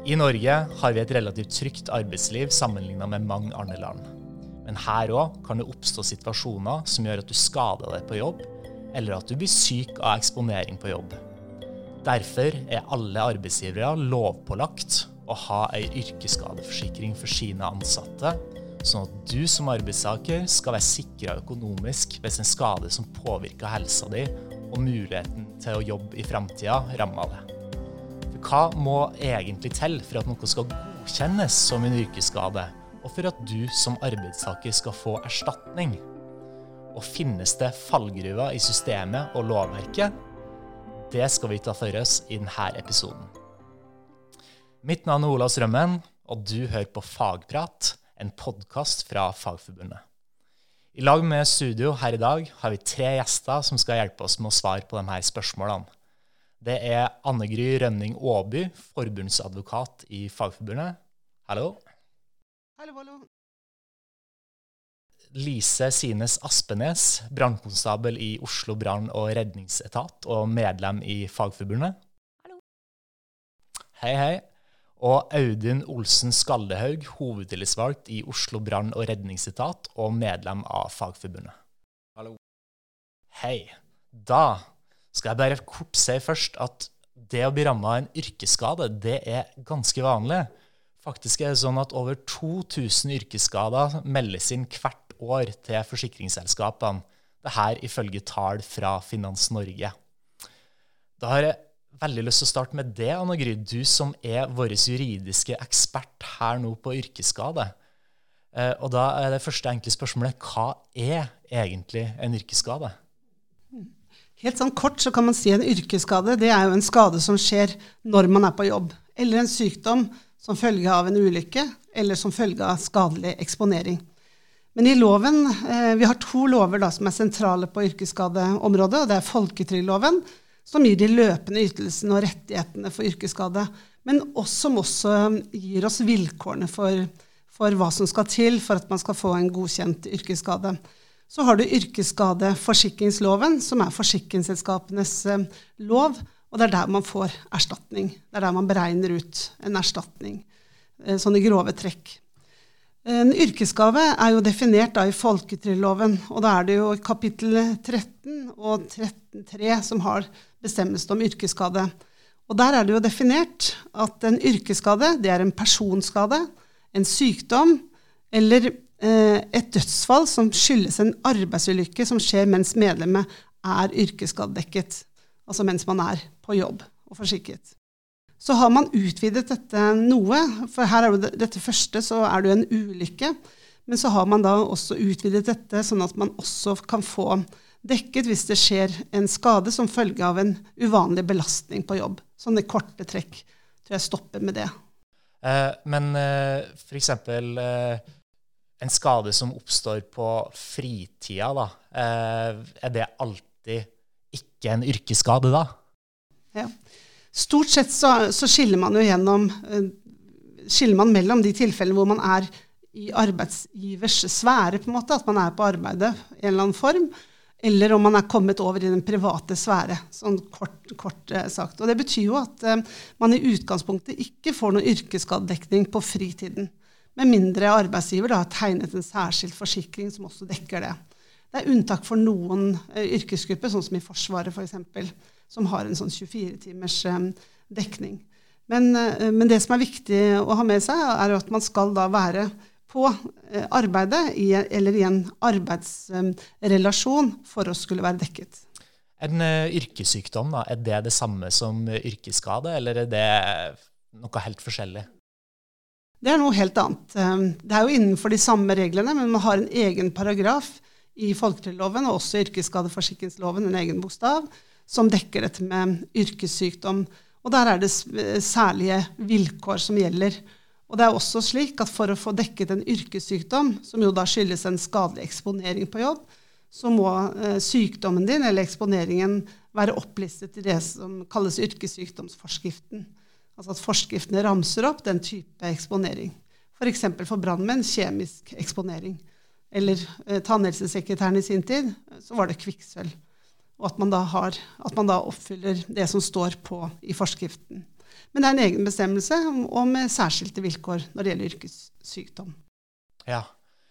I Norge har vi et relativt trygt arbeidsliv sammenligna med mange andre land. Men her òg kan det oppstå situasjoner som gjør at du skader deg på jobb, eller at du blir syk av eksponering på jobb. Derfor er alle arbeidsgivere lovpålagt å ha ei yrkesskadeforsikring for sine ansatte, sånn at du som arbeidstaker skal være sikra økonomisk hvis en skade som påvirker helsa di og muligheten til å jobbe i framtida, rammer deg. Hva må egentlig til for at noe skal godkjennes som en yrkesskade, og for at du som arbeidstaker skal få erstatning? Og finnes det fallgruver i systemet og lovverket? Det skal vi ta for oss i denne episoden. Mitt navn er Ola Strømmen, og du hører på Fagprat, en podkast fra Fagforbundet. I lag med studio her i dag har vi tre gjester som skal hjelpe oss med å svare på de her spørsmålene. Det er Anne Gry Rønning Aaby, forbundsadvokat i Fagforbundet. Hallo. Hallo, hallo. Lise Sines Aspenes, brannkonstabel i Oslo brann- og redningsetat og medlem i Fagforbundet. Hallo. Hei, hei. Og Audun Olsen Skaldehaug, hovedtillitsvalgt i Oslo brann- og redningsetat og medlem av Fagforbundet. Hallo. Hei. Da skal jeg bare kort si først at det å bli ramma av en yrkesskade, det er ganske vanlig. Faktisk er det sånn at over 2000 yrkesskader meldes inn hvert år til forsikringsselskapene. Dette ifølge tall fra Finans Norge. Da har jeg veldig lyst til å starte med det, Anna Gry. Du som er vår juridiske ekspert her nå på yrkesskade. Eh, Og da er det første enkle spørsmålet hva er egentlig en yrkesskade? Helt sånn kort så kan man si en yrkesskade det er jo en skade som skjer når man er på jobb, eller en sykdom som følge av en ulykke, eller som følge av skadelig eksponering. Men i loven, eh, Vi har to lover da, som er sentrale på yrkesskadeområdet. og Det er folketrygdloven, som gir de løpende ytelsene og rettighetene for yrkesskade, men også, som også gir oss vilkårene for, for hva som skal til for at man skal få en godkjent yrkesskade. Så har du yrkesskadeforsikringsloven, som er forsikringsselskapenes eh, lov. Og det er der man får erstatning. Det er der man beregner ut en erstatning. Sånne Sånn i grove trekk. En yrkesgave er jo definert i folketrygdloven, og da er det jo kapittel 13 og 13.3 som har bestemmelsen om yrkesskade. Og der er det jo definert at en yrkesskade det er en personskade, en sykdom eller eh, et dødsfall som skyldes en arbeidsulykke som skjer mens medlemmet er yrkesskadedekket, altså mens man er på jobb og forsikret. Så har man utvidet dette noe, for her er det, dette første så er det jo en ulykke, men så har man da også utvidet dette sånn at man også kan få dekket hvis det skjer en skade som følge av en uvanlig belastning på jobb. Sånne korte trekk tror jeg stopper med det. Eh, men eh, f.eks. Eh, en skade som oppstår på fritida, da. Eh, er det alltid ikke en yrkesskade da? Ja. Stort sett så, så skiller man jo gjennom eh, skiller man mellom de tilfellene hvor man er i arbeidsgivers sfære, på en måte, at man er på arbeidet i en eller annen form, eller om man er kommet over i den private sfære, sånn kort, kort eh, sagt. Og Det betyr jo at man i utgangspunktet ikke får noen yrkesskadedekning på fritiden, med mindre arbeidsgiver da, har tegnet en særskilt forsikring som også dekker det. Det er unntak for noen eh, yrkesgrupper, sånn som i Forsvaret f.eks., som har en sånn 24-timers eh, dekning. Men, eh, men, det som er viktig å ha med seg, er at man skal da være på arbeidet i, eller i en arbeidsrelasjon for å skulle være dekket. En yrkessykdom, da, er det det samme som yrkesskade, eller er det noe helt forskjellig? Det er noe helt annet. Eh, det er jo innenfor de samme reglene, men man har en egen paragraf i folketrygdloven og også i yrkesskadeforsikringsloven, en egen bokstav, som dekker dette med yrkessykdom. Og der er det særlige vilkår som gjelder. Og det er også slik at for å få dekket en yrkessykdom, som jo da skyldes en skadelig eksponering på jobb, så må eh, sykdommen din eller eksponeringen være opplistet i det som kalles yrkessykdomsforskriften. Altså at forskriftene ramser opp den type eksponering. F.eks. for, for brannmenn kjemisk eksponering. Eller eh, tannhelsesekretæren i sin tid, så var det kvikksølv. Og at man, har, at man, da oppfyller det som står på i forskriften. Men det er en egen bestemmelse og med særskilte vilkår når det gjelder yrkessykdom. Ja,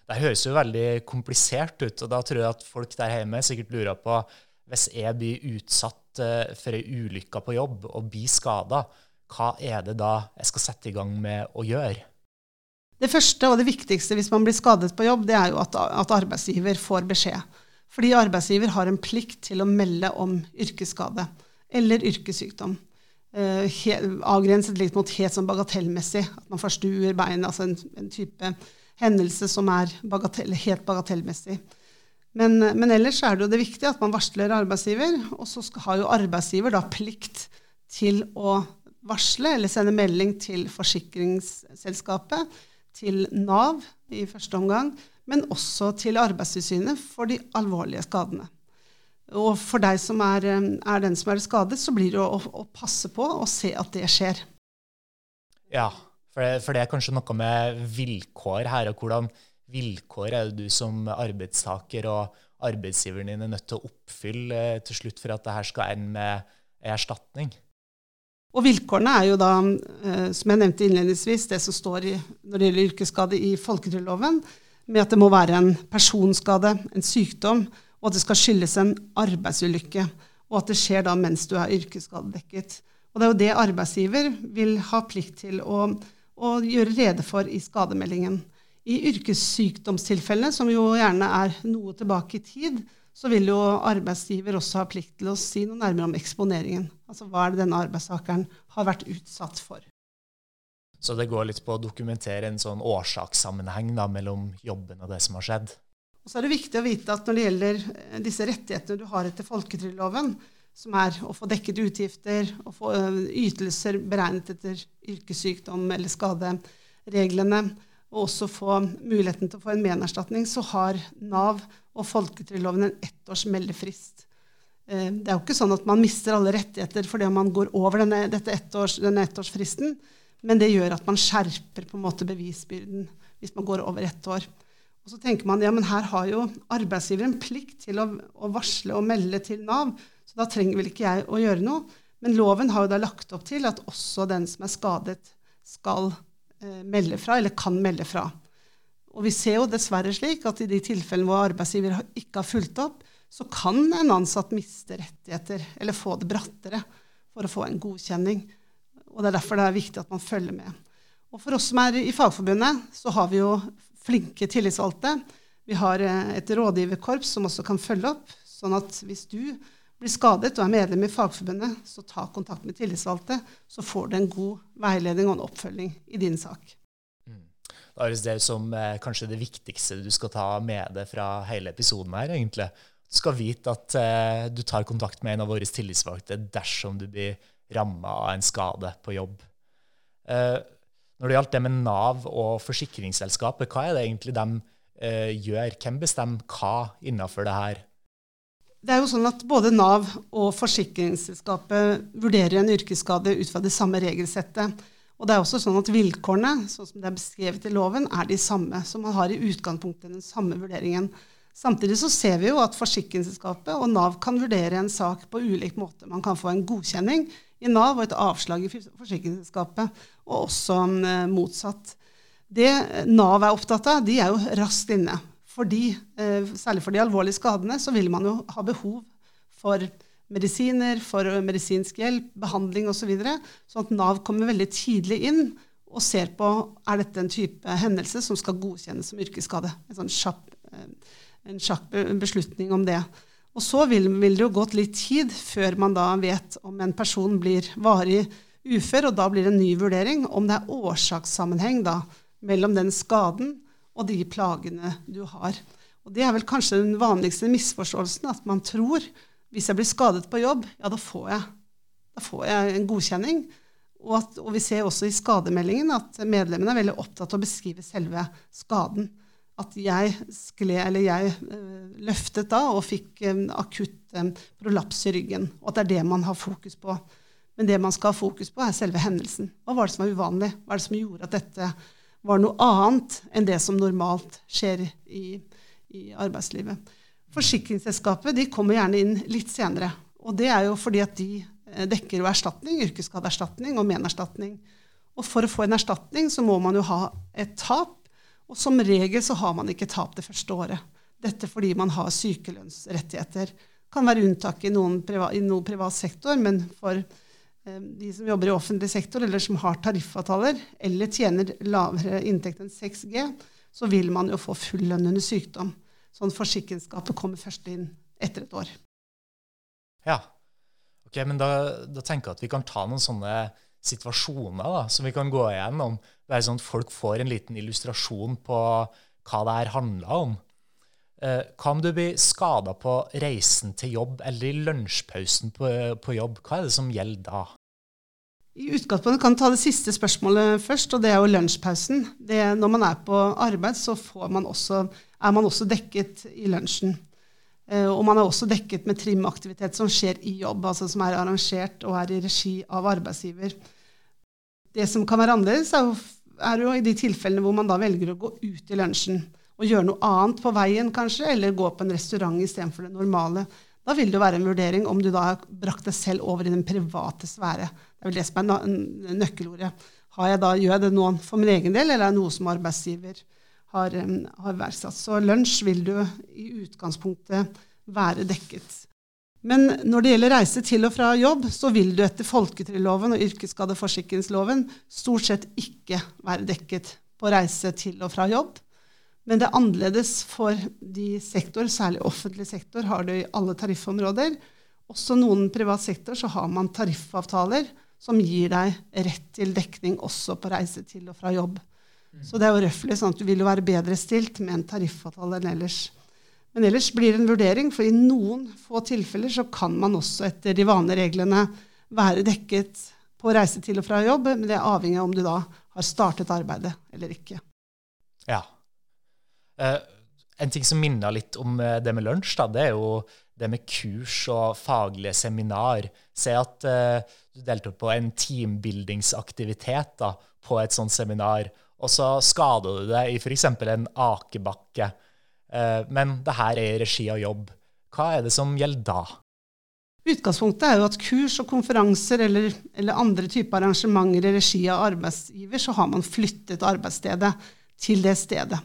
det høres jo veldig komplisert ut, og da tror jeg at folk der hjemme sikkert lurer på hvis jeg blir utsatt eh, for ei ulykke på jobb og blir skada, hva er det da jeg skal sette i gang med å gjøre? Det første og det viktigste hvis man blir skadet på jobb, det er jo at, at arbeidsgiver får beskjed. Fordi arbeidsgiver har en plikt til å melde om yrkesskade eller yrkessykdom. Eh, avgrenset litt mot helt sånn bagatellmessig, at man forstuer beinet, altså en, en, type hendelse som er bagatell, helt bagatellmessig. Men, men, ellers er det jo det viktige at man varsler arbeidsgiver, og så skal, har jo arbeidsgiver da plikt til å varsle eller sende melding til forsikringsselskapet til Nav i første omgang, men også til Arbeidstilsynet for de alvorlige skadene. Og for deg som er, eh, er den som er skadet, så blir det å, å, passe på og se at det skjer. Ja, for det, for det, er kanskje noe med vilkår her, og hvordan vilkår er det du som arbeidstaker og arbeidsgiveren din er nødt til å oppfylle eh, til slutt for at det her skal ende med erstatning? Og vilkårene er jo da, eh, som jeg nevnte innledningsvis, det som står i, når det gjelder yrkesskade i folketrygdloven, med at det må være en personskade, en sykdom, og at det skal skyldes en arbeidsulykke. Og at det skjer da mens du er yrkesskadedekket. Og det er jo det arbeidsgiver vil ha plikt til å, å gjøre rede for i skademeldingen. I yrkessykdomstilfellene, som jo gjerne er noe tilbake i tid, så vil jo arbeidsgiver også ha plikt til å si noe nærmere om eksponeringen. Altså hva er det denne arbeidstakeren har vært utsatt for. Så det går litt på å dokumentere en sånn årsakssammenheng da, mellom jobben og det som har skjedd? Og så er det viktig å vite at når det gjelder eh, disse rettighetene du har etter folketrygdloven, som er å få dekket utgifter, å få eh, ytelser beregnet etter yrkessykdom eller skadereglene, og også få muligheten til å få en menerstatning, så har Nav og folketrygdloven en ettårs meldefrist. Eh, det er jo ikke sånn at man mister alle rettigheter fordi man går over denne, ettårs, denne ettårsfristen, men det gjør at man skjerper på en måte bevisbyrden hvis man går over ett år. Og så tenker man ja, men her har jo arbeidsgiver en plikt til å, å, varsle og melde til Nav, så da trenger vel ikke jeg å gjøre noe. Men loven har jo da lagt opp til at også den som er skadet, skal eh, melde fra, eller kan melde fra. Og vi ser jo dessverre slik at i de tilfellene hvor arbeidsgiver ikke har fulgt opp, så kan en ansatt miste rettigheter eller få det brattere for å få en godkjenning. Og Det er derfor det er viktig at man følger med. Og For oss som er i Fagforbundet, så har vi jo flinke tillitsvalgte. Vi har eh, et rådgiverkorps som også kan følge opp. Sånn at hvis du blir skadet og er medlem i Fagforbundet, så ta kontakt med tillitsvalgte, så får du en god veiledning og en oppfølging i din sak. Da høres det ut som eh, kanskje det viktigste du skal ta med deg fra hele episoden her, egentlig. Skal vite at eh, du tar kontakt med en av våre tillitsvalgte dersom du blir ramma av en skade på jobb. Eh, når det gjaldt det med Nav og forsikringsselskapet, hva er det egentlig de eh, gjør? Hvem bestemmer hva innenfor det her? Det er jo sånn at Både Nav og forsikringsselskapet vurderer en yrkesskade ut fra det samme regelsettet. Og det er også sånn at Vilkårene sånn som det er beskrevet i loven, er de samme. Så man har i utgangspunktet den samme vurderingen. Samtidig så ser vi jo at forsikringsselskapet og Nav kan vurdere en sak på ulik måte. Man kan få en godkjenning i Nav og et avslag i forsikringsselskapet, og også uh, motsatt. Det Nav er opptatt av, de er jo raskt inne. Fordi, uh, særlig for de alvorlige skadene så vil man jo ha behov for medisiner, for medisinsk hjelp, behandling osv. Sånn at Nav kommer veldig tidlig inn og ser på er dette en type hendelse som skal godkjennes som yrkesskade. En sånn kjapp, en kjapp beslutning om det. Og så vil, vil, det jo gått litt tid før man da vet om en person blir varig ufør, og da blir det en ny vurdering om det er årsakssammenheng da, mellom den skaden og de plagene du har. Og Det er vel kanskje den vanligste misforståelsen, at man tror hvis jeg blir skadet på jobb, ja, da får jeg, da får jeg en godkjenning. Og, at, og, vi ser også i skademeldingen at medlemmene er veldig opptatt av å beskrive selve skaden. At jeg eller jeg øh, løftet da og fikk øh, akutt øh, prolaps i ryggen. Og at det er det man har fokus på. Men det man skal ha fokus på, er selve hendelsen. Hva var det som var uvanlig? Hva er det som gjorde at dette var noe annet enn det som normalt skjer i, i arbeidslivet? Forsikringsselskapet de kommer gjerne inn litt senere. Og det er jo fordi at de dekker jo erstatning, yrkesskadeerstatning og menerstatning. Og for å få en erstatning så må man jo ha et tap, og som regel så har man ikke tap det første året. Dette fordi man har sykelønnsrettigheter. Kan være unntak i noen privat, i noen privat sektor, men for eh, de som jobber i offentlig sektor, eller som har tariffavtaler, eller tjener lavere inntekt enn 6G, så vil man jo få full lønn under sykdom. Sånn forsikringsskapet kommer først inn etter et år. Ja. Ok, men da, da tenker jeg at vi kan ta noen sånne situasjoner da, som vi kan gå igjennom. Det er sånn at folk får en liten illustrasjon på hva det her handler om. Eh, hva om du blir skada på reisen til jobb eller i lunsjpausen på, på, jobb? Hva er det som gjelder da? I utgangspunktet kan du ta det siste spørsmålet først, og det er jo lunsjpausen. Det, når man er på arbeid, så man også, er man også dekket i lunsjen. Eh, og man er også dekket med trimaktivitet som skjer i jobb, altså som er arrangert og er i regi av arbeidsgiver. Det som kan være annerledes, er jo, er jo i de tilfellene hvor man da velger å gå ut i lunsjen og gjøre noe annet på veien, kanskje, eller gå på en restaurant istedenfor det normale. Da vil det jo være en vurdering om du da har brakt deg selv over i den private sfære. Det er vel det som er nøkkelordet. Jeg da, gjør jeg det nå for min egen del, eller er det noe som arbeidsgiver har, har verdsatt. Så lunsj vil du i utgangspunktet være dekket. Men når det gjelder reise til og fra jobb, så vil du etter folketrygdloven og yrkesskadeforsikringsloven stort sett ikke være dekket på reise til og fra jobb. Men det er annerledes for de sektor, særlig offentlig sektor, har det i alle tariffområder. Også noen privat sektor så har man tariffavtaler som gir deg rett til dekning også på reise til og fra jobb. Så det er jo røftlig sånn at du vil jo være bedre stilt med en tariffavtale enn ellers. Men ellers blir det en vurdering, for i noen få tilfeller så kan man også etter de vanlige reglene være dekket på reise til og fra jobb, men det er avhengig av om du da har startet arbeidet eller ikke. Ja. Eh, en ting som minner litt om eh, det med lunsj, da, det er jo det med kurs og faglige seminar. Se at eh, du deltok på en teambuildingsaktivitet på et sånt seminar og så skader du deg i f.eks. en akebakke. Eh, men det her er i regi av jobb. Hva er det som gjelder da? Utgangspunktet er jo at kurs og konferanser eller, eller andre typer arrangementer i regi av arbeidsgiver, så har man flyttet arbeidsstedet til det stedet.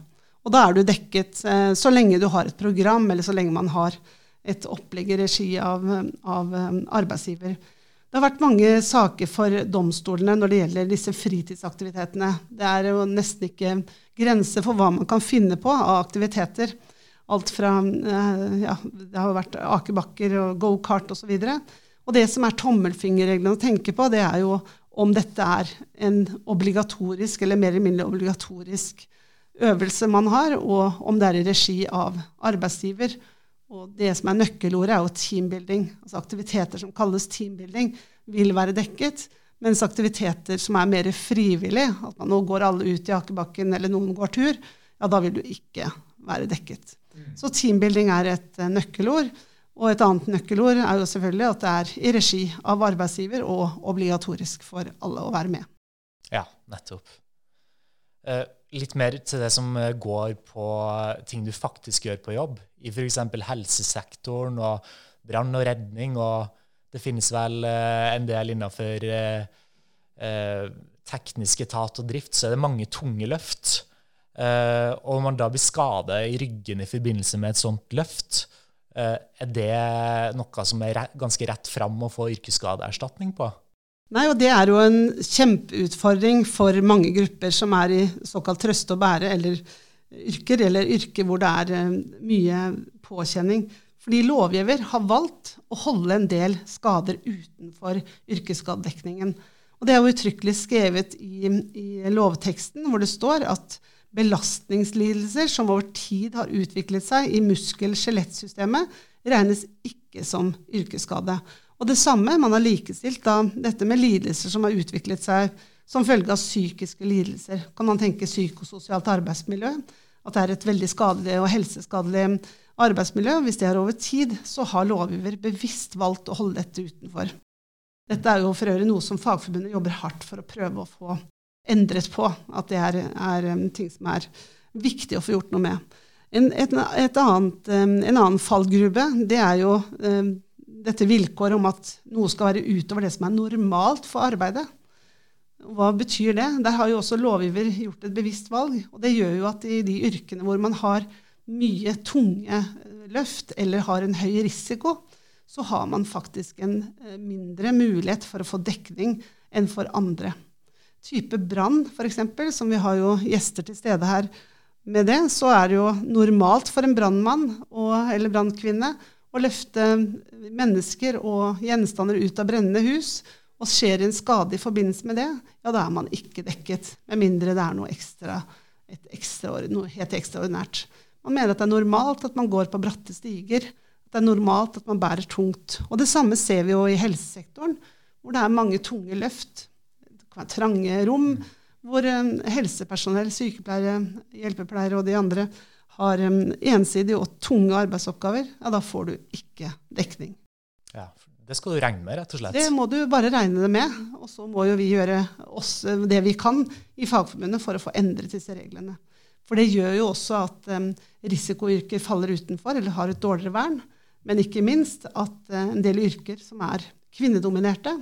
Og da er du dekket eh, så lenge du har et program, eller så lenge man har et opplegg i regi av, av eh, arbeidsgiver. Det har vært mange saker for domstolene når det gjelder disse fritidsaktivitetene. Det er jo nesten ikke grenser for hva man kan finne på av aktiviteter. Alt fra eh, ja, Det har vært akebakker og gokart osv. Og, og det som er tommelfingerreglene å tenke på, det er jo om dette er en obligatorisk eller mer eller mindre obligatorisk øvelse man har, og om det er i regi av arbeidsgiver. Og det som er nøkkelordet, er jo teambuilding. Altså aktiviteter som kalles teambuilding, vil være dekket. Mens aktiviteter som er mer frivillig, at man nå går alle ut i akebakken eller noen går tur, ja, da vil du ikke være dekket. Mm. Så teambuilding er et uh, nøkkelord. Og et annet nøkkelord er jo selvfølgelig at det er i regi av arbeidsgiver og obligatorisk for alle å være med. Ja, nettopp. Uh, litt mer til det som eh, går på ting du faktisk gjør på jobb, i f.eks. helsesektoren og brann og redning. og Det finnes vel uh, en del innenfor uh, uh, teknisk etat og drift, så er det mange tunge løft. og om man da blir skada i ryggen i forbindelse med et sånt løft, er det noe som er ganske rett fram å få yrkesskadeerstatning på? Nei, og Det er jo en kjempeutfordring for mange grupper som er i såkalt trøste og bære, eller yrker, eller yrker hvor det er eh, mye påkjenning. Fordi lovgiver har valgt å holde en del skader utenfor yrkesskadedekningen. Og Det er jo uttrykkelig skrevet i, i lovteksten, hvor det står at belastningslidelser som over tid har utviklet seg i muskel-skjelettsystemet, regnes ikke som yrkesskade. Og det samme, man har likestilt da, dette med lidelser som har utviklet seg som følge av psykiske lidelser. Kan man tenke psykososialt arbeidsmiljø? At det er et veldig skadelig og helseskadelig arbeidsmiljø. Hvis det er over tid, så har lovgiver bevisst valgt å holde dette utenfor. Dette er jo for øvrig noe som Fagforbundet jobber hardt for å prøve å få endret på. At det er, er um, ting som er viktig å få gjort noe med. En, et, et annet, um, en annen fallgruve det er jo um, dette vilkåret om at noe skal være utover det som er normalt for arbeidet. Hva betyr det? Der har jo også lovgiver gjort et bevisst valg. Og det gjør jo at i de yrkene hvor man har mye tunge løft eller har en høy risiko, så har man faktisk en eh, mindre mulighet for å få dekning enn for andre. Type brann, f.eks., som vi har jo gjester til stede her med det, så er det jo normalt for en brannmann eller brannkvinne å løfte mennesker og gjenstander ut av brennende hus. Og skjer en skade i forbindelse med det, ja, da er man ikke dekket. Med mindre det er noe, ekstra, ekstra, noe helt ekstraordinært. Man mener at det er normalt at man går på bratte stiger. At det er normalt at man bærer tungt. Og det samme ser vi jo i helsesektoren, hvor det er mange tunge løft. Trange rom hvor um, helsepersonell, sykepleiere, hjelpepleiere og de andre har um, ensidige og tunge arbeidsoppgaver, ja, da får du ikke dekning. Ja, Det skal du regne med, rett og slett? Det må du bare regne det med. Og så må jo vi gjøre oss det vi kan i Fagforbundet for å få endret disse reglene. For det gjør jo også at um, risikoyrker faller utenfor eller har et dårligere vern. Men ikke minst at uh, en del yrker som er kvinnedominerte,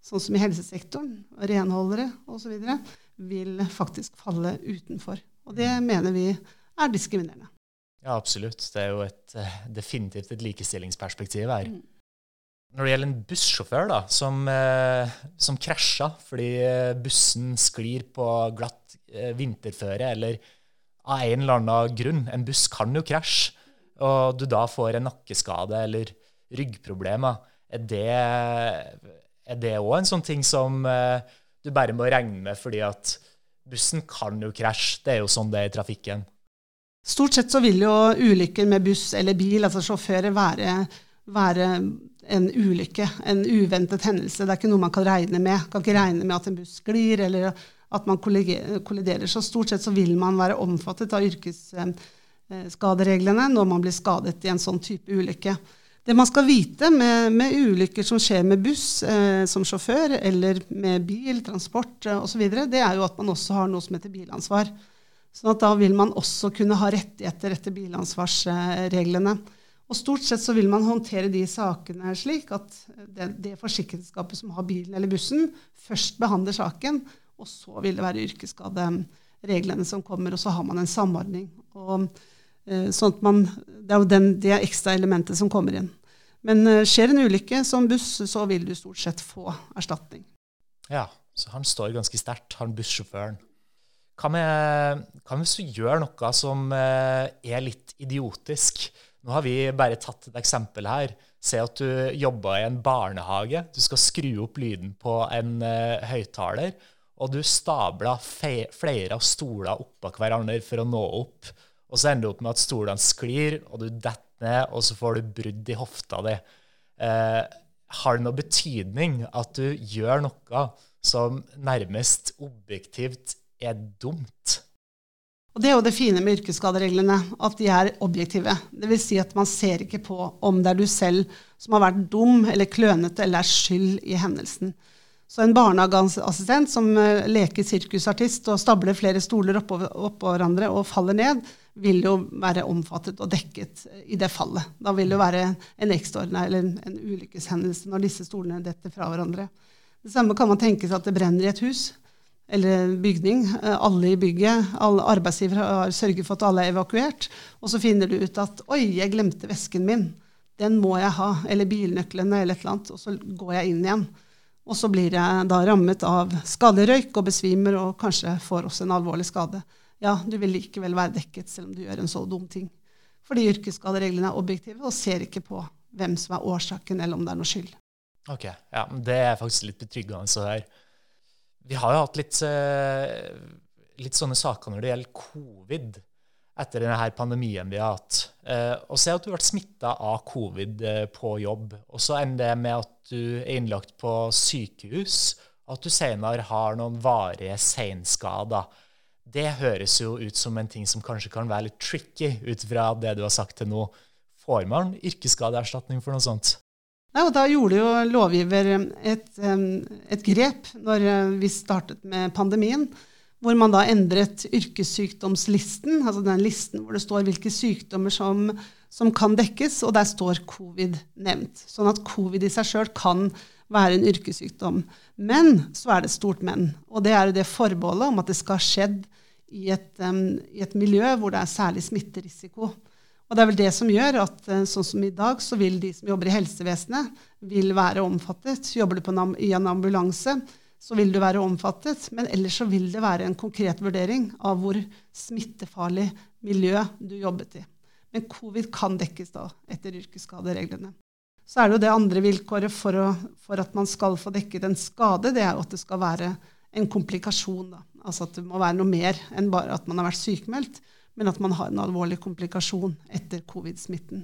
sånn som i helsesektoren, renholdere osv., vil faktisk falle utenfor. Og det mener vi er diskriminerende. Ja, absolutt. Det er jo et, definitivt et likestillingsperspektiv her. Mm. Når det gjelder en bussjåfør da, som, eh, som krasja fordi bussen sklir på glatt eh, vinterføre, eller av en eller annen grunn En buss kan jo krasje, og du da får en nakkeskade eller ryggproblemer. Er det, òg en sånn ting som eh, du bare må regne med fordi at bussen kan jo krasje? Det er jo sånn det er i trafikken. Stort sett så vil jo ulykker med buss eller bil, altså sjåfører, være, være en ulykke, en uventet hendelse. Det er ikke noe man kan regne med. Kan ikke regne med at en buss sklir eller at man kolliderer. Så stort sett så vil man være omfattet av yrkesskadereglene når man blir skadet i en sånn type ulykke. Det man skal vite med, med ulykker som skjer med buss eh, som sjåfør, eller med bil, transport eh, osv., det er jo at man også har noe som heter bilansvar. Sånn at da vil man også kunne ha rettigheter etter bilansvarsreglene. Og Stort sett så vil man håndtere de sakene slik at det, det forsikringsselskapet som har bilen eller bussen, først behandler saken, og så vil det være yrkesskadereglene som kommer, og så har man en samordning. Og, eh, sånn at man, det er jo den, det ekstra elementet som kommer inn. Men eh, skjer en ulykke som buss, så vil du stort sett få erstatning. Ja, så han står ganske sterkt, han bussjåføren. Hva, med, hva hvis du gjør noe som eh, er litt idiotisk? Nå har vi bare tatt et eksempel her. Se at du jobber i en barnehage. Du skal skru opp lyden på en uh, høyttaler, og du stabler flere av stoler oppå hverandre for å nå opp. Og så ender du opp med at stolene sklir, og du detter ned, og så får du brudd i hofta di. Uh, har det noe betydning at du gjør noe som nærmest objektivt er dumt? Og Det er jo det fine med yrkesskadereglene, at de er objektive. Dvs. Si at man ser ikke på om det er du selv som har vært dum eller klønete eller er skyld i hendelsen. Så en barnehageassistent som eh, leker sirkusartist og stabler flere stoler oppå, oppå hverandre og faller ned, vil jo være omfattet og dekket i det fallet. Da vil det jo være en ekstraordinær eller en, en ulykkeshendelse når disse stolene detter fra hverandre. Det samme kan man tenke seg at det brenner i et hus eller bygning. Eh, alle i bygget, alle arbeidsgivere har sørget for at alle er evakuert. Og så finner du ut at 'oi, jeg glemte vesken min'. Den må jeg ha. Eller bilnøklene, eller et eller annet. Og så går jeg inn igjen. Og så blir jeg da rammet av skaderøyk og besvimer og kanskje får også en alvorlig skade. Ja, du vil likevel være dekket selv om du gjør en så dum ting. Fordi yrkesskadereglene er objektive og ser ikke på hvem som er årsaken, eller om det er noe skyld. Ok, ja, Det er faktisk litt betryggende å høre. Vi har jo hatt litt, eh, litt, sånne saker når det gjelder covid etter denne pandemien vi har hatt. Eh, og se at du har vært smitta av covid eh, på jobb, og så ender det med at du er innlagt på sykehus, og at du senere har noen varige seinskader. Det høres jo ut som en ting som kanskje kan være litt tricky ut fra det du har sagt til nå. Får man yrkesskadeerstatning for noe sånt? Nei, og Da gjorde jo lovgiver et, et grep når eh, vi startet med pandemien, hvor man da endret yrkessykdomslisten, altså den listen hvor det står hvilke sykdommer som, som kan dekkes, og der står covid nevnt. Sånn at covid i seg sjøl kan være en yrkessykdom. Men så er det stort men, og det er jo det forbeholdet om at det skal ha skjedd i et, um, i et miljø hvor det er særlig smitterisiko. Og det er vel det som gjør at eh, sånn som i dag, så vil de som jobber i helsevesenet, vil være omfattet. Jobber du en, i en ambulanse, så vil du være omfattet. Men ellers så vil det være en konkret vurdering av hvor smittefarlig miljø du jobbet i. Men covid kan dekkes da etter yrkesskadereglene. Så er det jo det andre vilkåret for, å, for at man skal få dekket en skade, det er jo at det skal være en komplikasjon. Da. Altså at det må være noe mer enn bare at man har vært sykemeldt men at man har en alvorlig komplikasjon etter covid-smitten.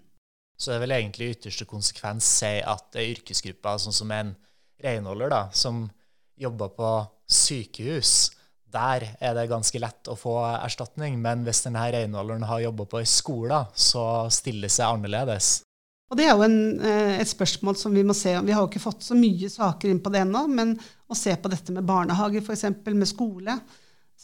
Så det vil egentlig i ytterste konsekvens si at ei yrkesgruppe sånn som en renholder, da, som jobber på sykehus, der er det ganske lett å få erstatning. Men hvis denne renholderen har jobba på ei skole, så stiller det seg annerledes. Og Det er jo en, eh, et spørsmål som vi må se om. Vi har jo ikke fått så mye saker inn på det ennå, men å se på dette med barnehage, f.eks., med skole,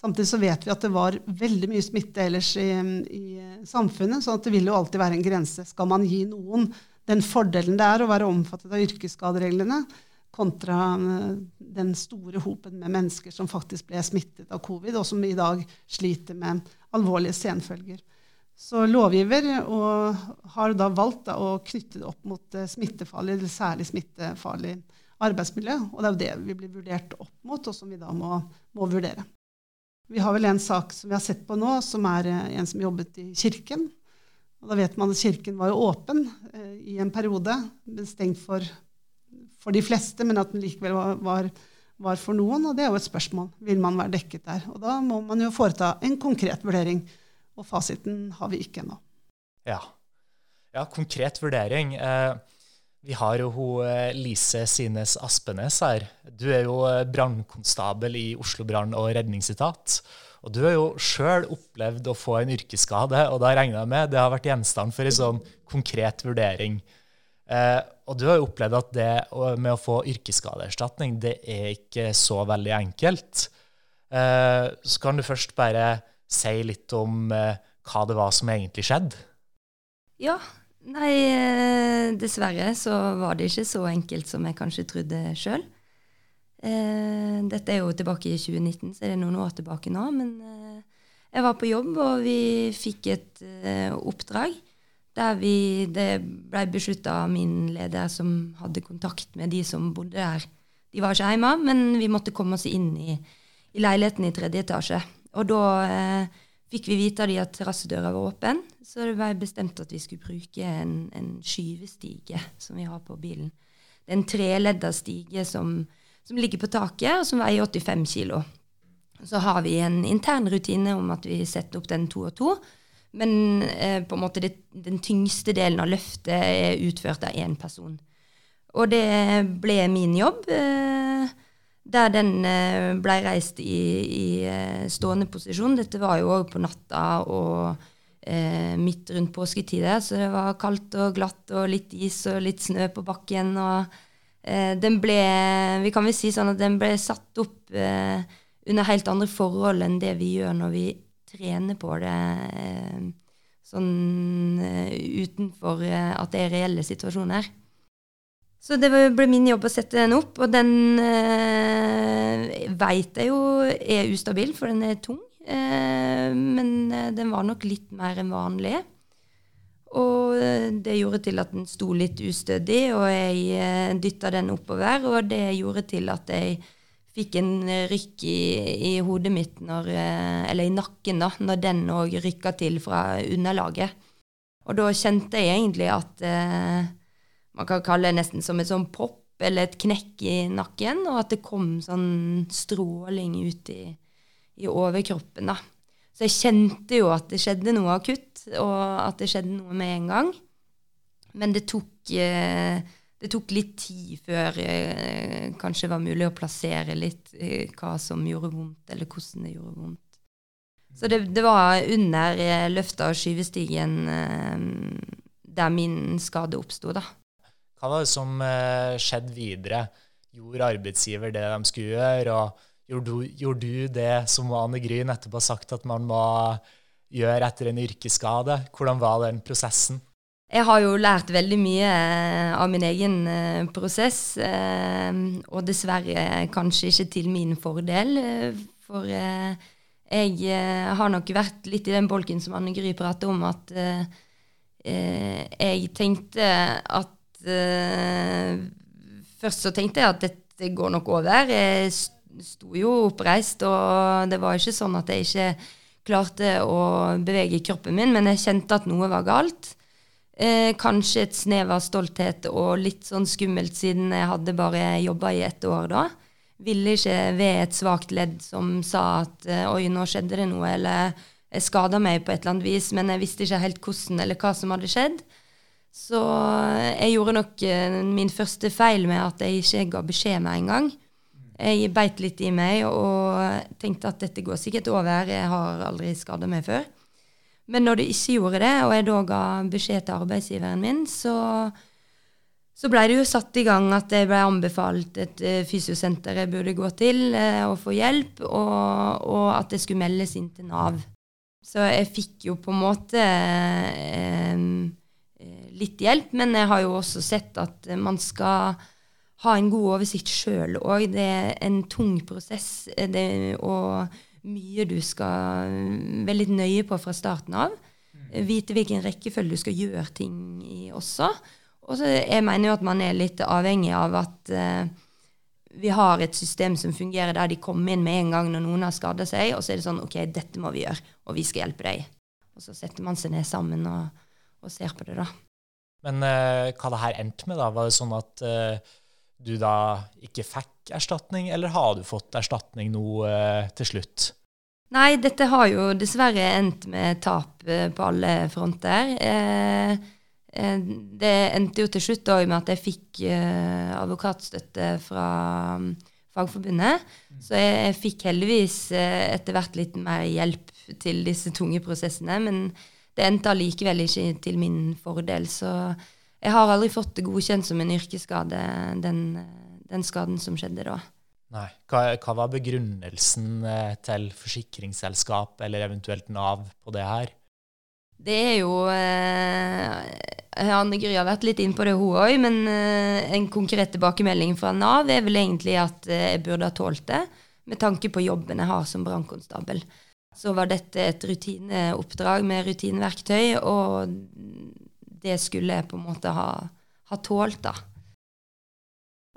Samtidig så vet vi at det var veldig mye smitte ellers i, i samfunnet, så det vil jo alltid være en grense. Skal man gi noen den fordelen det er å være omfattet av yrkesskadereglene, kontra eh, den store hopen med mennesker som faktisk ble smittet av covid, og som i dag sliter med alvorlige senfølger. Så lovgiver har da valgt da, å knytte det opp mot eh, smittefarlig, eller særlig smittefarlig arbeidsmiljø. Og det er jo det vi blir vurdert opp mot, og som vi da må, må vurdere. Vi har vel en sak som vi har sett på nå, som er eh, en som jobbet i kirken. Og da vet man at kirken var jo åpen eh, i en periode, stengt for, for, de fleste, men at den likevel var, var, var, for noen. Og det er jo et spørsmål. Vil man være dekket der? Og da må man jo foreta en konkret vurdering. Og fasiten har vi ikke ennå. Ja. ja, konkret vurdering. Eh, vi har jo hun eh, Lise Sines Aspenes her. Du er jo eh, brannkonstabel i Oslo brann- og redningsetat. Og du har jo sjøl opplevd å få en yrkesskade, og da regner jeg med det har vært gjenstand for en sånn konkret vurdering. Eh, og du har jo opplevd at det med å få yrkesskadeerstatning, det er ikke så veldig enkelt. Eh, så kan du først bare si litt om eh, hva det var som egentlig skjedde? Ja, Nei, eh, dessverre så var det ikke så enkelt som jeg kanskje trodde sjøl. Eh, dette er jo tilbake i 2019, så er det noen år tilbake nå. Men eh, jeg var på jobb, og vi fikk et oppdrag der vi, det ble beslutta av min leder, som hadde kontakt med de som bodde der. De var ikke hjemme, men vi måtte komme oss inn i, i leiligheten i tredje etasje. Og da fikk vi vite av de at terrassedøra var åpen, så det ble bestemt at vi skulle bruke en, en skyvestige som vi har på bilen. Det er en treledda stige som, som, ligger på taket, og som veier 85 kg. Så har vi en intern rutine om at vi setter opp den to og to. Men eh, på en måte det, den tyngste delen av løftet er utført av én person. Og det ble min jobb. Eh, der den eh, ble reist i, i eh, stående posisjon. Dette var jo òg på natta og eh, midt rundt påsketider, så det var kaldt og glatt og litt is og litt snø på bakken. og eh, den ble, Vi kan vel si sånn at den ble satt opp eh, under helt andre forhold enn det vi gjør når vi trener på det eh, sånn utenfor at det er reelle situasjoner. Så det ble min jobb å sette den opp, og den eh, veit jeg jo er ustabil, for den er tung. Eh, men eh, den var nok litt mer enn vanlig. Og eh, det gjorde til at den sto litt ustødig, og jeg eh, dytta den oppover. Og det gjorde til at jeg fikk en rykk i, i hodet mitt, når, eh, eller i nakken, da, når den òg rykka til fra underlaget. Og da kjente jeg egentlig at eh, man kan kalle det nesten som et sånn pop eller et knekk i nakken, og at det kom sånn stråling ut i, i overkroppen. da. Så jeg kjente jo at det skjedde noe akutt, og at det skjedde noe med en gang. Men det tok, eh, det tok litt tid før det kanskje var mulig å plassere litt eh, hva som gjorde vondt, eller hvordan det gjorde vondt. Så det, det var under eh, løfta av skyvestigen eh, der min skade oppsto, da. Hva var det som eh, skjedde videre? Gjorde arbeidsgiver det de skulle gjøre, og Gjorde du, gjorde du det som Anne Gry nettopp har sagt at man må gjøre etter en yrkesskade? Hvordan var den prosessen? Jeg har jo lært veldig mye eh, av min egen eh, prosess, og dessverre kanskje ikke til min fordel. For jeg har nok vært litt i den bolken som Anne Gry prater om, at jeg tenkte at Først så tenkte jeg at dette går nok over. Jeg sto jo oppreist, og det var ikke sånn at jeg ikke klarte å bevege kroppen min, men jeg kjente at noe var galt. Eh, kanskje et snev av stolthet og litt sånn skummelt siden jeg hadde bare jobba i ett år da. Ville ikke ved et svakt ledd som sa at eh, oi, nå skjedde det noe, eller jeg skada meg på et eller annet vis, men jeg visste ikke helt hvordan eller hva som hadde skjedd. Så jeg gjorde nok eh, min første feil med at jeg ikke ga beskjed med en gang. Jeg beit litt i meg og tenkte at dette går sikkert over, jeg har aldri skada meg før. Men når det ikke gjorde det, og jeg da ga beskjed til arbeidsgiveren min, så, så ble det jo satt i gang at jeg ble anbefalt et uh, fysiosenter jeg burde gå til uh, og få hjelp, og, og, at det skulle meldes inn til Nav. Så jeg fikk jo på en måte uh, litt hjelp, men jeg har jo også sett at man skal ha en god oversikt sjøl òg. Det er en tung prosess. Det, og mye du skal være litt nøye på fra starten av. Mm. Vite hvilken rekkefølge du skal gjøre ting i også. Og så jeg mener jo at man er litt avhengig av at uh, vi har et system som fungerer der de kommer inn med en gang når noen har skada seg, og så er det sånn OK, dette må vi gjøre, og vi skal hjelpe deg. Og så setter man seg ned sammen og, og ser på det, da. Men uh, hva det her endte med, da? Var det sånn at uh, du da ikke fikk erstatning, eller har du fått erstatning nå uh, til slutt? Nei, dette har jo dessverre endt med tap på alle fronter. Det endte jo til slutt òg med at jeg fikk advokatstøtte fra um, Fagforbundet. Så jeg, jeg fikk heldigvis etter hvert litt mer hjelp til disse tunge prosessene. Men det endte allikevel ikke til min fordel. Så jeg har aldri fått det godkjent som en yrkesskade, den, den skaden som skjedde da. Nei. Hva, hva, var begrunnelsen eh, til forsikringsselskap eller eventuelt Nav på det her? Det er jo eh, Anne Gry har vært litt inn på det, hun òg. Men eh, en konkret tilbakemelding fra Nav er vel egentlig at eh, jeg burde ha tålt det, med tanke på jobben jeg har som brannkonstabel. Så var dette et rutineoppdrag med rutineverktøy, og det skulle jeg på en måte ha, ha tålt, da.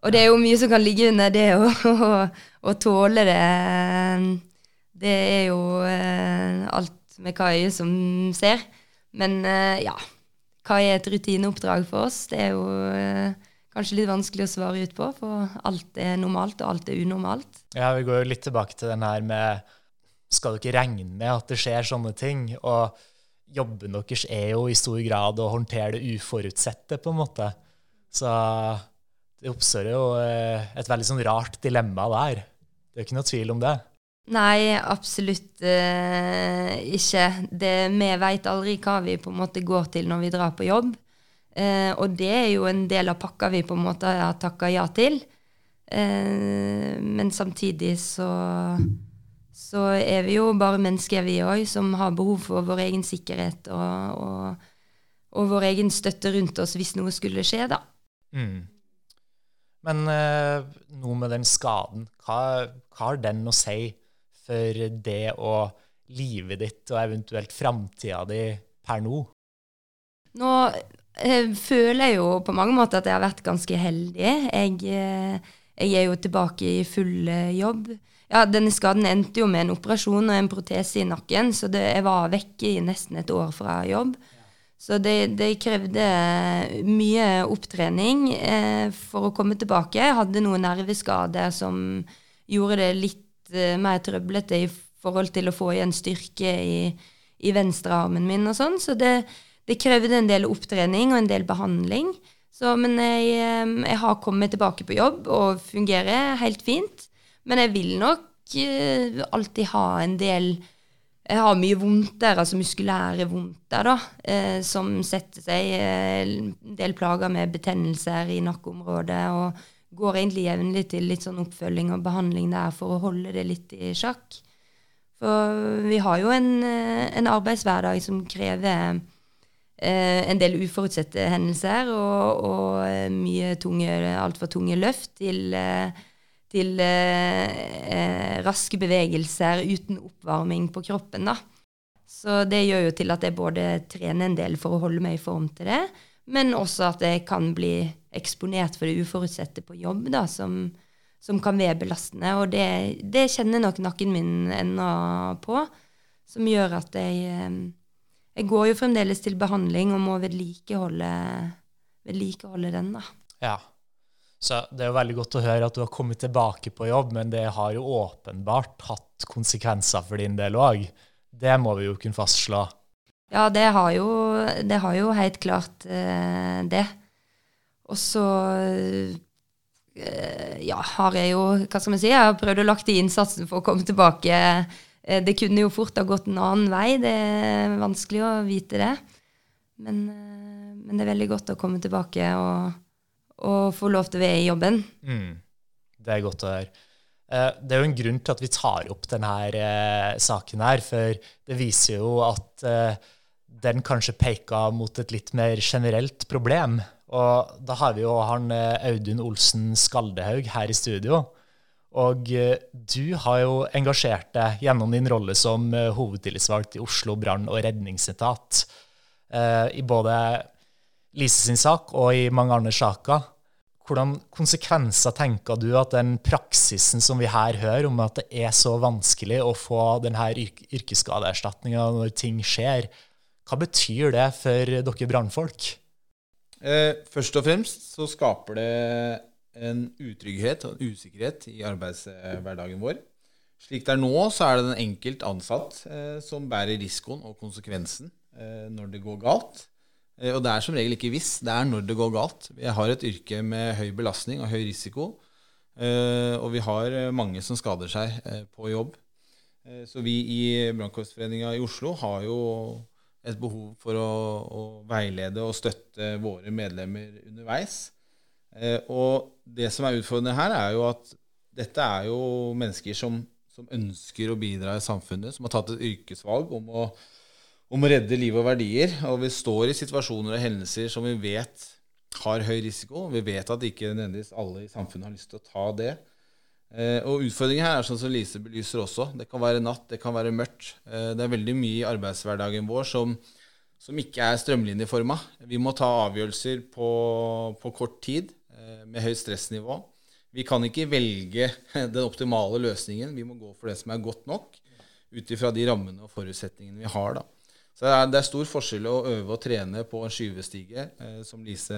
Og det er jo mye som kan ligge under det å, tåle det. Det er jo eh, alt med øyet som ser. Men eh, ja, hva er et rutineoppdrag for oss? Det er jo eh, kanskje litt vanskelig å svare ut på, for alt er normalt, og alt er unormalt. Ja, vi går jo litt tilbake til den her med Skal dere regne med at det skjer sånne ting? Og jobben deres er jo i stor grad å håndtere det uforutsette, på en måte. Så det oppstår jo eh, et veldig sånn rart dilemma der. Det er ikke noe tvil om det. Nei, absolutt eh, ikke. Det, vi veit aldri hva vi på en måte går til når vi drar på jobb. Eh, og det er jo en del av pakka vi på en måte har takka ja til. Eh, men samtidig så så er vi jo bare mennesker, vi òg, som har behov for vår egen sikkerhet og, og, og, vår egen støtte rundt oss hvis noe skulle skje, da. Mm. Men eh, noe med den skaden, hva, hva, har den å si for det og livet ditt og eventuelt framtida di per nå? Nå eh, føler jeg jo på mange måter at jeg har vært ganske heldig. Jeg, eh, jeg er jo tilbake i full jobb. Ja, denne skaden endte jo med en operasjon og en protese i nakken, så det, jeg var vekk i nesten et år fra jobb. Så det, det krevde mye opptrening eh, for å komme tilbake. Jeg hadde noen nerveskader som gjorde det litt eh, mer trøblete i forhold til å få igjen styrke i, i venstrearmen min og sånn. Så det, det, krevde en del opptrening og en del behandling. Så, men jeg, eh, jeg har kommet tilbake på jobb og fungerer helt fint. Men jeg vil nok uh, alltid ha en del Jeg har mye vondter, altså muskulære vondter, da, uh, som setter seg. Uh, en del plager med betennelser i nakkeområdet og går egentlig jevnlig til litt sånn oppfølging og behandling der for å holde det litt i sjakk. For vi har jo en, eh, en arbeidshverdag som krever eh, en del uforutsette hendelser og, og eh, mye tunge, altfor tunge løft til, eh, til eh, raske bevegelser uten oppvarming på kroppen. da. Så det gjør jo til at jeg både trener en del for å holde meg i form til det, men også at jeg kan bli eksponert for det uforutsette på jobb, da, som, som kan være belastende. Og det, det, kjenner nok nakken min ennå på, som gjør at jeg eh, Jeg går jo fremdeles til behandling og må vedlikeholde, vedlikeholde den, da. Ja. Så det er jo veldig godt å høre at du har kommet tilbake på jobb, men det har jo åpenbart hatt konsekvenser for din del òg. Det må vi jo kunne fastslå. Ja, det har jo, det har jo helt klart eh, det. Og så eh, ja, har jeg jo Hva skal man si? Jeg har prøvd å lagt i innsatsen for å komme tilbake. Eh, det kunne jo fort ha gått en annen vei. Det er vanskelig å vite det. Men, eh, men det er veldig godt å komme tilbake og, og få lov til å være i jobben. Mm. Det er godt å høre. Det er jo en grunn til at vi tar opp denne saken her, for det viser jo at den kanskje peker mot et litt mer generelt problem. Og da har vi jo han eh, Audun Olsen Skaldehaug her i studio. Og eh, du har jo engasjert deg gjennom din rolle som eh, hovedtillitsvalgt i Oslo brann- og redningsetat i både Lise sin sak og i mange andre saker. Hvordan konsekvenser tenker du at den praksisen som vi her hører, om at det er så vanskelig å få denne yrkesskadeerstatninga når ting skjer, hva betyr det for dere brannfolk? Eh, først og fremst så skaper det en utrygghet og en usikkerhet i arbeidshverdagen vår. Slik det er nå, så er det den enkelt ansatt eh, som bærer risikoen og konsekvensen eh, når det går galt. Eh, og det er som regel ikke hvis, det er når det går galt. Vi har et yrke med høy belastning og høy risiko. Eh, og vi har mange som skader seg eh, på jobb. så vi i Brannkorpsforeninga i Oslo har jo et behov for å, å, veilede og støtte våre medlemmer underveis. Eh, og det som er utfordrende her, er jo at dette er jo mennesker som, som ønsker å bidra i samfunnet, som har tatt et yrkesvalg om å, om å redde liv og verdier. Og vi står i situasjoner og hendelser som vi vet har høy risiko. Vi vet at ikke nødvendigvis alle i samfunnet har lyst til å ta det. Eh, og utfordringen her er sånn som Lise belyser også. Det kan være natt, det kan være mørkt. Eh, det er veldig mye i arbeidshverdagen vår som, som ikke er strømlinjeforma. Vi må ta avgjørelser på, på kort tid eh, med høyt stressnivå. Vi kan ikke velge den optimale løsningen. Vi må gå for det som er godt nok, ut ifra de rammene og forutsetningene vi har. da. Så det er, stor forskjell å øve og trene på en skyvestige, som Lise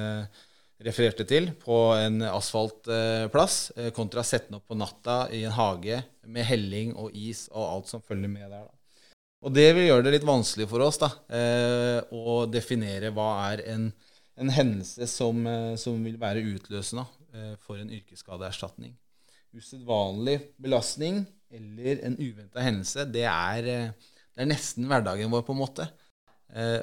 refererte til, på en asfaltplass, eh, kontra å sette den opp på natta i en hage med helling og is og alt som følger med der. Og det vil gjøre det litt vanskelig for oss da, eh, å definere hva er en, en hendelse som, eh, som, vil være utløsende for en yrkesskadeerstatning. Usedvanlig belastning eller en uventa hendelse, det er, det er, nesten hverdagen vår, på en måte.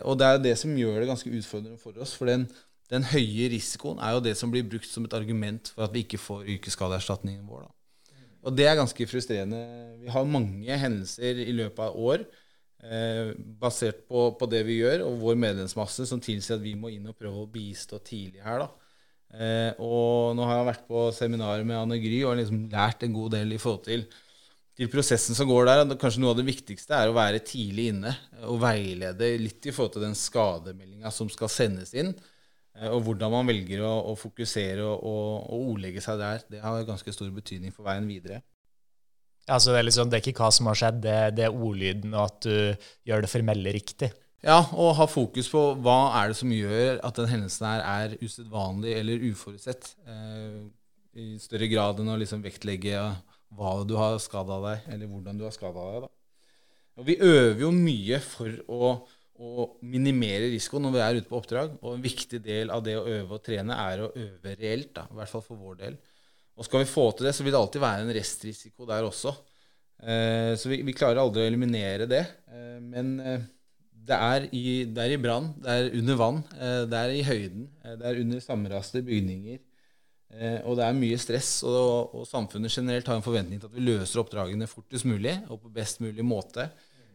Og det er det som gjør det ganske utfordrende for oss. For den, den høye risikoen er jo det som blir brukt som et argument for at vi ikke får yrkesskadeerstatningen vår. Da. Og det er ganske frustrerende. Vi har mange hendelser i løpet av år eh, basert på, på, det vi gjør, og vår medlemsmasse, som tilsier at vi må inn og prøve å bistå tidlig her. da. Eh, og nå har jeg vært på seminar med Anne Gry og liksom lært en god del i forhold til, til prosessen som går der. Kanskje noe av det viktigste er å være tidlig inne og veilede litt i forhold til den skademeldinga som skal sendes inn. Eh, og hvordan man velger å, å fokusere og, og, og, ordlegge seg der, det har ganske stor betydning for veien videre. Altså, det, er liksom, det er ikke hva som har skjedd, det, det, er ordlyden og at du gjør det formelle riktig. Ja, og ha fokus på hva er det som gjør at den hendelsen her er usedvanlig eller uforutsett. Eh, I større grad enn å liksom vektlegge hva du har skada deg, eller hvordan du har skada deg. Da. Og vi øver jo mye for å å minimere risiko når vi er ute på oppdrag. Og en viktig del av det å øve og trene er å øve reelt, da, i hvert fall for vår del. Og skal vi få til det, så vil det alltid være en restrisiko der også. Eh, så vi, vi, klarer aldri å eliminere det. Eh, men eh, det er i, det i brann, det er under vann, eh, det er i høyden, eh, det er under samraste bygninger. Eh, og det er mye stress, og, og, samfunnet generelt har en forventning til at vi løser oppdragene fortest mulig og på best mulig måte.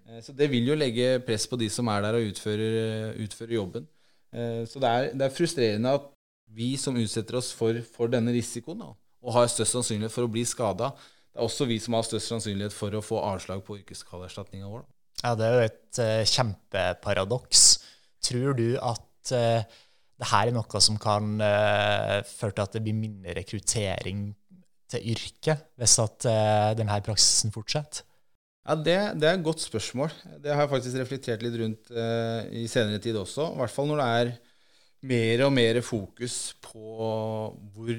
Eh, så det vil jo legge press på de som er der og utfører, utfører jobben. Eh, så det er, det er, frustrerende at vi som utsetter oss for, for denne risikoen, da, og har størst sannsynlighet for å bli skada, det er også vi som har størst sannsynlighet for å få avslag på yrkesskadeerstatninga vår. Da. Ja, det er jo et uh, kjempeparadoks. Tror du at uh, det her er noe som kan uh, føre til at det blir mindre rekruttering til yrket, hvis at uh, denne praksisen fortsetter? Ja, det, det, er et godt spørsmål. Det har jeg faktisk reflektert litt rundt uh, i senere tid også. I hvert fall når det er mer og mer fokus på hvor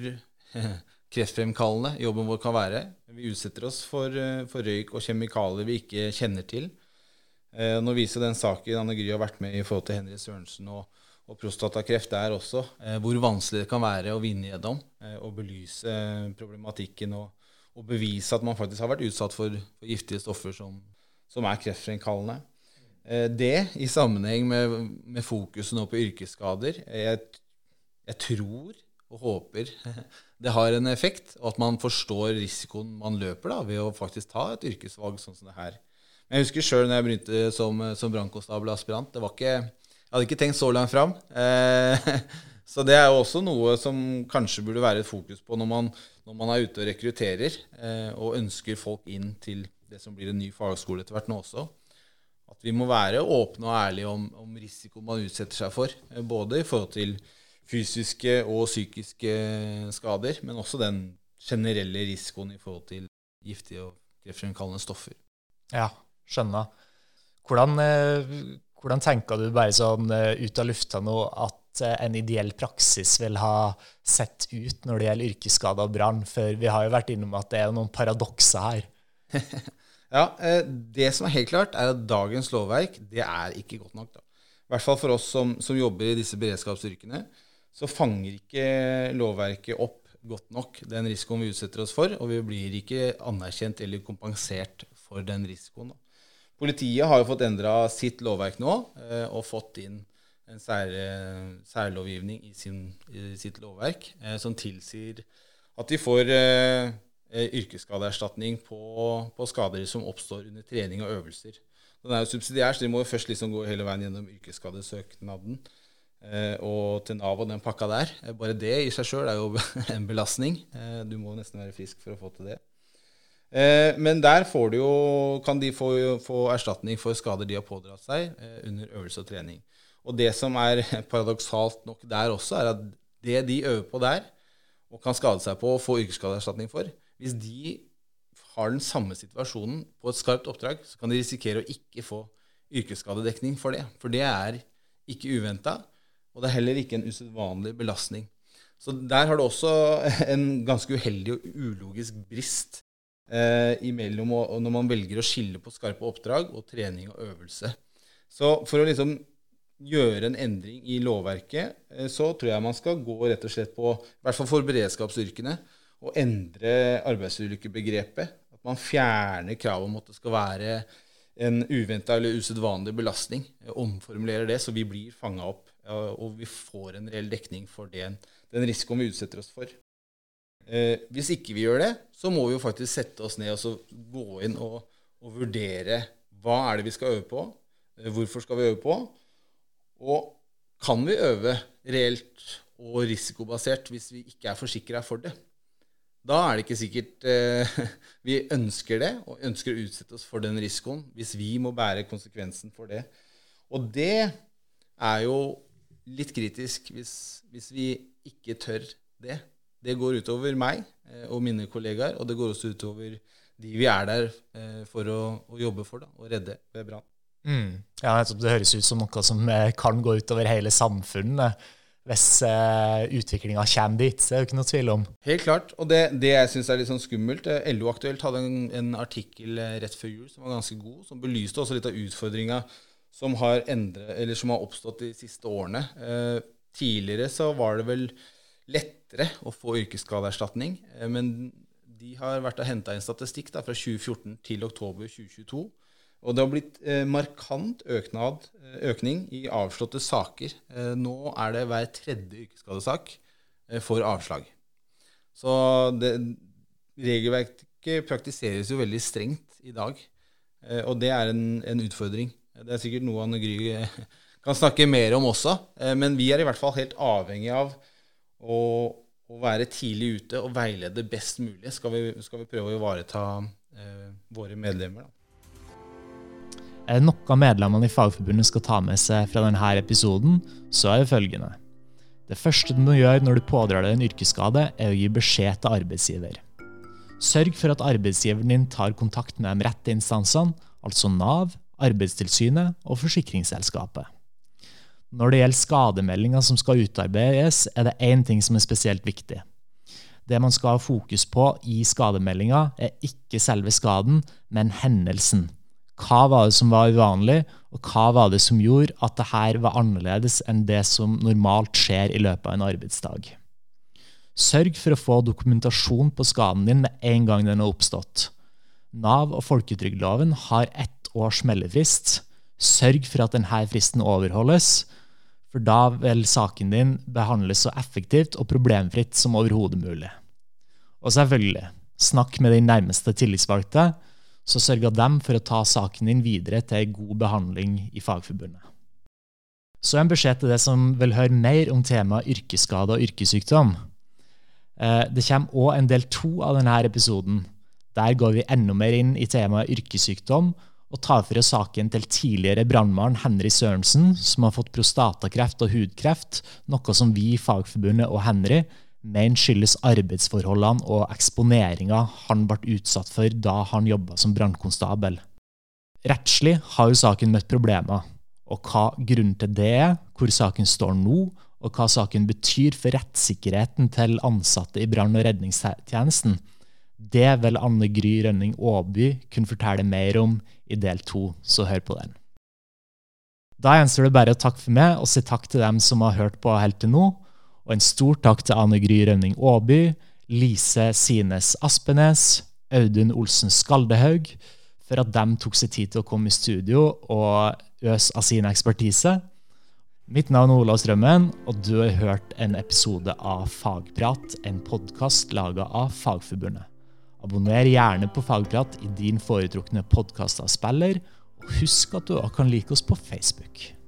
kreftfremkallende jobben vår kan være. Vi utsetter oss for, for røyk og kjemikalier vi ikke kjenner til. Nå viser den saken Anne Gry har vært med i forhold til Henry Sørensen og og prostatakreft er også eh, hvor vanskelig det kan være å vinne gjennom eh, og belyse problematikken og, og, bevise at man faktisk har vært utsatt for, for giftige stoffer som, som er kreftfremkallende. Eh, det i sammenheng med, med fokuset nå på yrkesskader jeg, jeg, tror og håper det har en effekt, og at man forstår risikoen man løper da, ved å faktisk ta et yrkesvalg sånn som det her. Jeg husker sjøl når jeg begynte som, som brannkonstabelaspirant. Det var ikke jeg hadde ikke tenkt så langt fram. Eh, så det er jo også noe som kanskje burde være et fokus på når man, når man er ute og rekrutterer eh, og ønsker folk inn til det som blir en ny fagskole etter hvert nå også. At vi må være åpne og ærlige om, om risiko man utsetter seg for. Eh, både i forhold til fysiske og psykiske skader, men også den generelle risikoen i forhold til giftige og kreftfremkallende stoffer. Ja, skjønner. Hvordan hvordan tenker du bare sånn uh, ut av lufta nå at uh, en ideell praksis vil ha sett ut når det gjelder yrkesskade og brann? For vi har jo vært innom at det er noen paradokser her. ja, uh, Det som er helt klart, er at dagens lovverk det er ikke godt nok. da. I hvert fall for oss som, som jobber i disse beredskapsyrkene, så fanger ikke lovverket opp godt nok den risikoen vi utsetter oss for, og vi blir ikke anerkjent eller kompensert for den risikoen. da. Politiet har jo fått endra sitt lovverk nå eh, og fått inn en sær, særlovgivning i, sin, i, sitt lovverk eh, som tilsier at de får eh, yrkesskadeerstatning på, på, skader som oppstår under trening og øvelser. Den er jo subsidiær, så de må jo først liksom gå hele veien gjennom yrkesskadesøknaden og til Nav og den pakka der. Bare det i seg sjøl er jo en belastning. Du må nesten være frisk for å få til det. Eh, men der de jo, kan de få, få, erstatning for skader de har pådratt seg eh, under øvelse og trening. Og det som er paradoksalt nok der også, er at det de øver på der, og kan skade seg på og få yrkesskadeerstatning for, hvis de har den samme situasjonen på et skarpt oppdrag, så kan de risikere å ikke få yrkesskadedekning for det. For det er ikke uventa, og det er heller ikke en usedvanlig belastning. Så der har du også en ganske uheldig og ulogisk brist eh, imellom og, når man velger å skille på skarpe oppdrag og trening og øvelse. Så for å liksom gjøre en endring i lovverket, eh, så tror jeg man skal gå rett og slett på, i hvert fall for beredskapsyrkene, å endre arbeidsulykkebegrepet. At man fjerner kravet om at det skal være en uventa eller usedvanlig belastning. Omformulerer det, så vi blir fanga opp, og vi får en reell dekning for den, den risikoen vi utsetter oss for. Eh, hvis ikke vi gjør det, så må vi jo faktisk sette oss ned og gå inn og, og, vurdere hva er det vi skal øve på, eh, hvorfor skal vi øve på, og kan vi øve reelt og risikobasert hvis vi ikke er forsikra for det? Da er det ikke sikkert eh, vi ønsker det, og ønsker å utsette oss for den risikoen, hvis vi må bære konsekvensen for det. Og det er jo litt kritisk hvis, hvis vi ikke tør det. Det går utover meg eh, og mine kollegaer, og det går også utover de vi er der eh, for å, å jobbe for, da, og redde ved brann. Mm. Ja, det høres ut som noe som eh, kan gå utover hele samfunnet hvis uh, utviklinga kommer dit. Det er jo ikke noe tvil om. Helt klart. Og det, det jeg syns er litt sånn skummelt LO Aktuelt hadde en, en, artikkel rett før jul som var ganske god, som belyste også litt av utfordringa som har, som har oppstått de siste årene. Eh, tidligere så var det vel lettere å få yrkesskadeerstatning. Eh, men de har vært og henta inn statistikk da, fra 2014 til oktober 2022. Og det har blitt eh, markant øknad, eh, økning i avslåtte saker. Nå er det hver tredje yrkesskadesak for avslag. Så det, regelverket praktiseres jo veldig strengt i dag. Og det er en, en utfordring. Det er sikkert noe Anne Gry kan snakke mer om også. Men vi er i hvert fall helt avhengig av å, å være tidlig ute og veilede best mulig. Skal vi, skal vi prøve å ivareta eh, våre medlemmer. Da. Er det noe medlemmene i Fagforbundet skal ta med seg fra denne episoden, så er det følgende. Det første du må gjøre når du pådrar deg en yrkesskade, er å gi beskjed til arbeidsgiver. Sørg for at arbeidsgiveren din tar kontakt med de rette instansene, altså Nav, Arbeidstilsynet og forsikringsselskapet. Når det gjelder skademeldinger som skal utarbeides, er det én ting som er spesielt viktig. Det man skal ha fokus på i skademeldinga, er ikke selve skaden, men hendelsen. Hva var det som var uvanlig, og hva var det som gjorde at det her var annerledes enn det som normalt skjer i løpet av en arbeidsdag? Sørg for å få dokumentasjon på skaden din med en gang den har oppstått. Nav og folketrygdloven har ett års meldefrist. Sørg for at denne fristen overholdes, for da vil saken din behandles så effektivt og problemfritt som overhodet mulig. Og selvfølgelig, snakk med din nærmeste tillitsvalgte så sørger de for å ta saken din videre til god behandling i Fagforbundet. Så en beskjed til det som vil høre mer om temaet yrkesskade og yrkessykdom. Eh, det kommer òg en del to av denne episoden. Der går vi enda mer inn i temaet yrkessykdom og tar for oss saken til tidligere brannmann Henry Sørensen, som har fått prostatakreft og hudkreft, noe som vi i Fagforbundet og Henry mener skyldes arbeidsforholdene og eksponeringa han ble utsatt for da han jobba som brannkonstabel. Rettslig har jo saken møtt problemer, og hva grunnen til det er, hvor saken står nå, og hva saken betyr for rettssikkerheten til ansatte i brann- og redningstjenesten, det vil Anne Gry Rønning Aaby kunne fortelle mer om i del to, så hør på den. Da gjenstår det bare å takke for meg og si takk til dem som har hørt på helt til nå. Og en stor takk til Anne Gry Rønning Aaby, Lise Sines Aspenes, Audun Olsen Skaldehaug, for at de tok seg tid til å komme i studio og øse av sin ekspertise. Mitt navn er Olav Strømmen, og du har hørt en episode av Fagprat, en podkast laga av Fagforbundet. Abonner gjerne på Fagprat i din foretrukne podkastavspiller, og husk at du også kan like oss på Facebook.